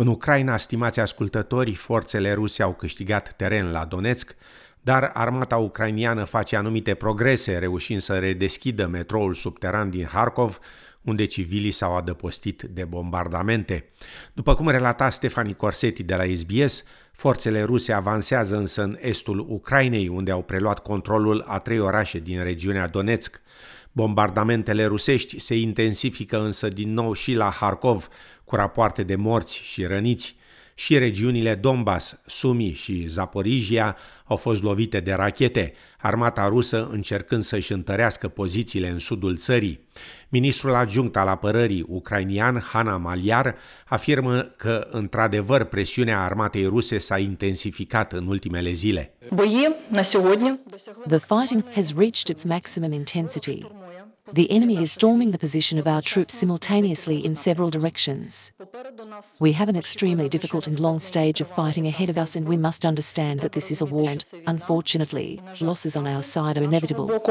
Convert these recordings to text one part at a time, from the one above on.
În Ucraina, stimați ascultători, forțele ruse au câștigat teren la Donetsk, dar armata ucrainiană face anumite progrese, reușind să redeschidă metroul subteran din Harkov, unde civilii s-au adăpostit de bombardamente. După cum relata Stefani Corsetti de la SBS, forțele ruse avansează însă în estul Ucrainei, unde au preluat controlul a trei orașe din regiunea Donetsk. Bombardamentele rusești se intensifică însă din nou și la Harkov, cu rapoarte de morți și răniți. Și regiunile Donbass, Sumi și Zaporizhia au fost lovite de rachete, armata rusă încercând să-și întărească pozițiile în sudul țării. Ministrul adjunct al apărării ucrainian, Hanna Maliar, afirmă că, într-adevăr, presiunea armatei ruse s-a intensificat în ultimele zile. The fighting has reached its maximum intensity. The enemy is storming the position of our troops simultaneously in several directions. We have an extremely difficult and long stage of fighting ahead of us, and we must understand that this is a war, and unfortunately, losses on our side are inevitable.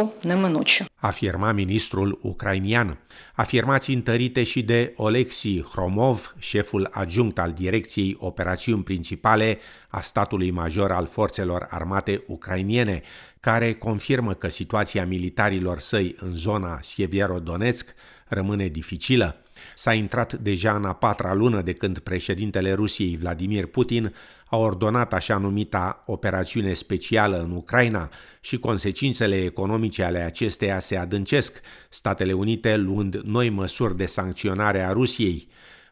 Afirma ministrul ucrainian. Afirmații întărite și de Oleksiy Hromov, șeful adjunct al Direcției Operațiuni Principale a statului major al forțelor armate ucrainiene, care confirmă că situația militarilor săi în zona Sievierodonetsk rămâne dificilă. S-a intrat deja în a patra lună de când președintele Rusiei Vladimir Putin a ordonat așa numita operațiune specială în Ucraina și consecințele economice ale acesteia se adâncesc, Statele Unite luând noi măsuri de sancționare a Rusiei.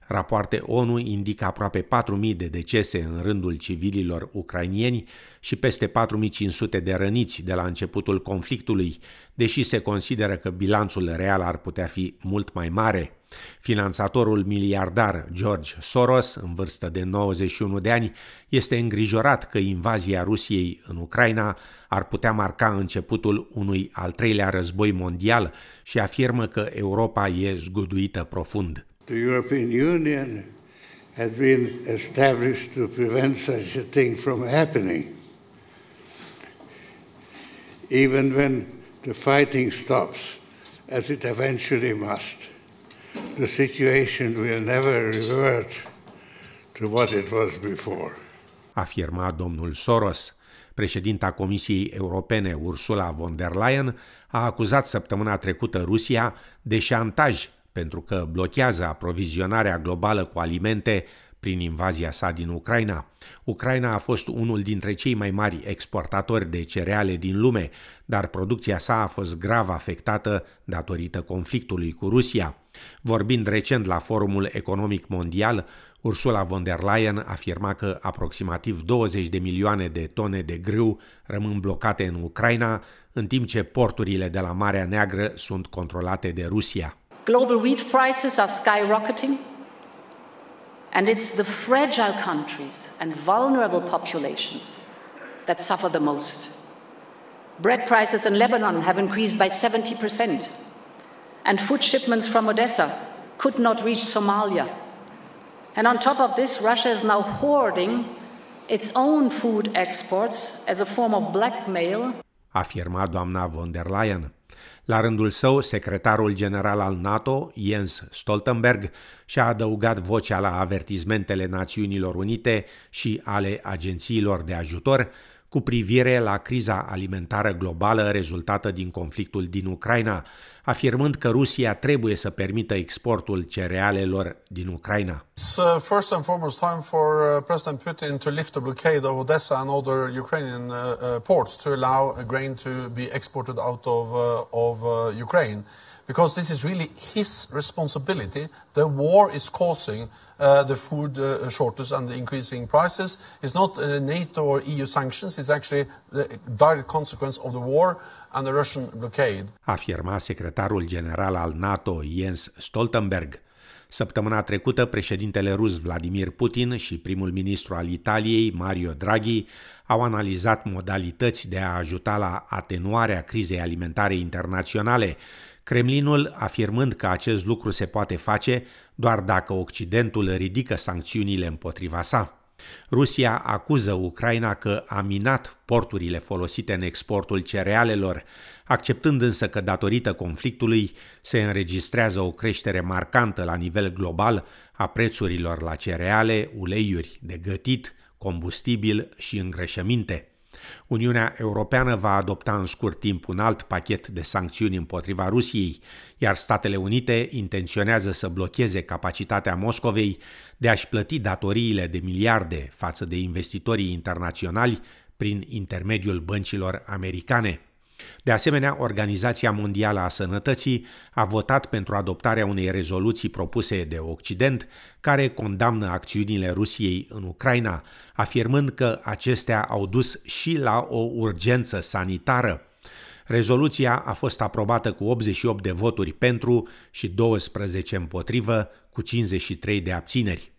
Rapoarte ONU indică aproape 4.000 de decese în rândul civililor ucrainieni și peste 4.500 de răniți de la începutul conflictului, deși se consideră că bilanțul real ar putea fi mult mai mare. Finanțatorul miliardar George Soros, în vârstă de 91 de ani, este îngrijorat că invazia Rusiei în Ucraina ar putea marca începutul unui al treilea război mondial și afirmă că Europa e zguduită profund. The European Union had been established to prevent such a thing from happening. Even when the fighting stops, as it eventually must the situation will never revert to what it was before. Afirma domnul Soros. Președinta Comisiei Europene Ursula von der Leyen a acuzat săptămâna trecută Rusia de șantaj pentru că blochează aprovizionarea globală cu alimente prin invazia sa din Ucraina. Ucraina a fost unul dintre cei mai mari exportatori de cereale din lume, dar producția sa a fost grav afectată datorită conflictului cu Rusia. Vorbind recent la Forumul Economic Mondial, Ursula von der Leyen afirma că aproximativ 20 de milioane de tone de grâu rămân blocate în Ucraina, în timp ce porturile de la Marea Neagră sunt controlate de Rusia. Global wheat prices are skyrocketing. And it's the fragile countries and vulnerable populations that suffer the most. Bread prices in Lebanon have increased by 70%, and food shipments from Odessa could not reach Somalia. And on top of this, Russia is now hoarding its own food exports as a form of blackmail. Afirma doamna von der Leyen. La rândul său, secretarul general al NATO, Jens Stoltenberg, și-a adăugat vocea la avertizmentele Națiunilor Unite și ale agențiilor de ajutor cu privire la criza alimentară globală rezultată din conflictul din Ucraina, afirmând că Rusia trebuie să permită exportul cerealelor din Ucraina. It's uh, first and foremost time for uh, President Putin to lift the blockade of Odessa and other Ukrainian uh, uh, ports to allow grain to be exported out of, uh, of uh, Ukraine. because this is really his responsibility. The war is causing the food shortage and the increasing prices. It's not NATO or EU sanctions, it's actually the direct consequence of the war and the Russian blockade. Afirma secretarul general al NATO Jens Stoltenberg. Săptămâna trecută, președintele rus Vladimir Putin și primul ministru al Italiei, Mario Draghi, au analizat modalități de a ajuta la atenuarea crizei alimentare internaționale, Kremlinul afirmând că acest lucru se poate face doar dacă Occidentul ridică sancțiunile împotriva sa. Rusia acuză Ucraina că a minat porturile folosite în exportul cerealelor, acceptând însă că datorită conflictului se înregistrează o creștere marcantă la nivel global a prețurilor la cereale, uleiuri de gătit, combustibil și îngrășăminte. Uniunea Europeană va adopta în scurt timp un alt pachet de sancțiuni împotriva Rusiei, iar Statele Unite intenționează să blocheze capacitatea Moscovei de a-și plăti datoriile de miliarde față de investitorii internaționali prin intermediul băncilor americane. De asemenea, Organizația Mondială a Sănătății a votat pentru adoptarea unei rezoluții propuse de Occident care condamnă acțiunile Rusiei în Ucraina, afirmând că acestea au dus și la o urgență sanitară. Rezoluția a fost aprobată cu 88 de voturi pentru și 12 împotrivă, cu 53 de abțineri.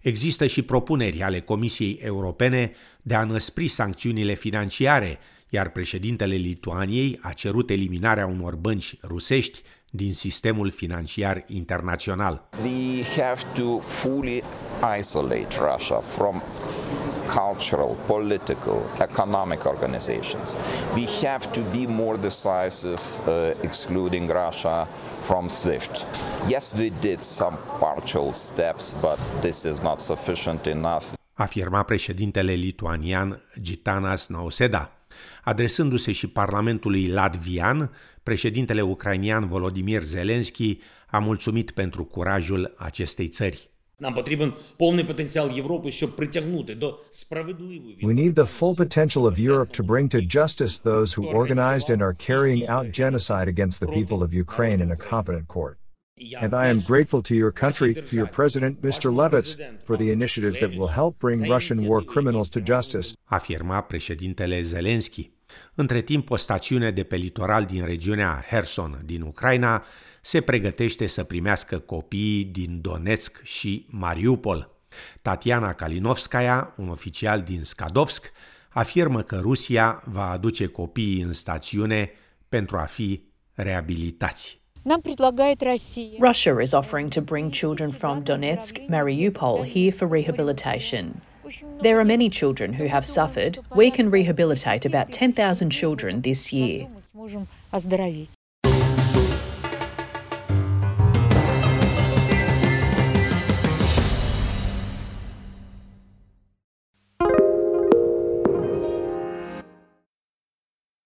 Există și propuneri ale Comisiei Europene de a năspri sancțiunile financiare iar președintele Lituaniei a cerut eliminarea unor bănci rusești din sistemul financiar internațional. We have to fully isolate Russia from cultural, political, economic organizations. We have to be more decisive uh, excluding Russia from SWIFT. Yes, we did some partial steps, but this is not sufficient enough. Afirma președintele lituanian Gitanas Nauseda. Adresându-se și Parlamentului latvian, președintele ucrainian Volodymyr Zelensky a mulțumit pentru curajul acestei țări. Нам потрібен повний потенціал Європи, щоб притягнути до справедливої We need the full potential of Europe to bring to justice those who organized and are carrying out genocide against the people of Ukraine in a competent court. And I am grateful to your country, to your president, Mr. Levits, for the initiatives that will help bring Russian war criminals to justice. Afirma președintele Zelensky. Între timp, o stațiune de pe litoral din regiunea Herson din Ucraina se pregătește să primească copiii din Donetsk și Mariupol. Tatiana Kalinovskaya, un oficial din Skadovsk, afirmă că Rusia va aduce copiii în stațiune pentru a fi reabilitați. Russia is offering to bring children from Donetsk, Mariupol here for rehabilitation. There are many children who have suffered. We can rehabilitate about 10,000 children this year.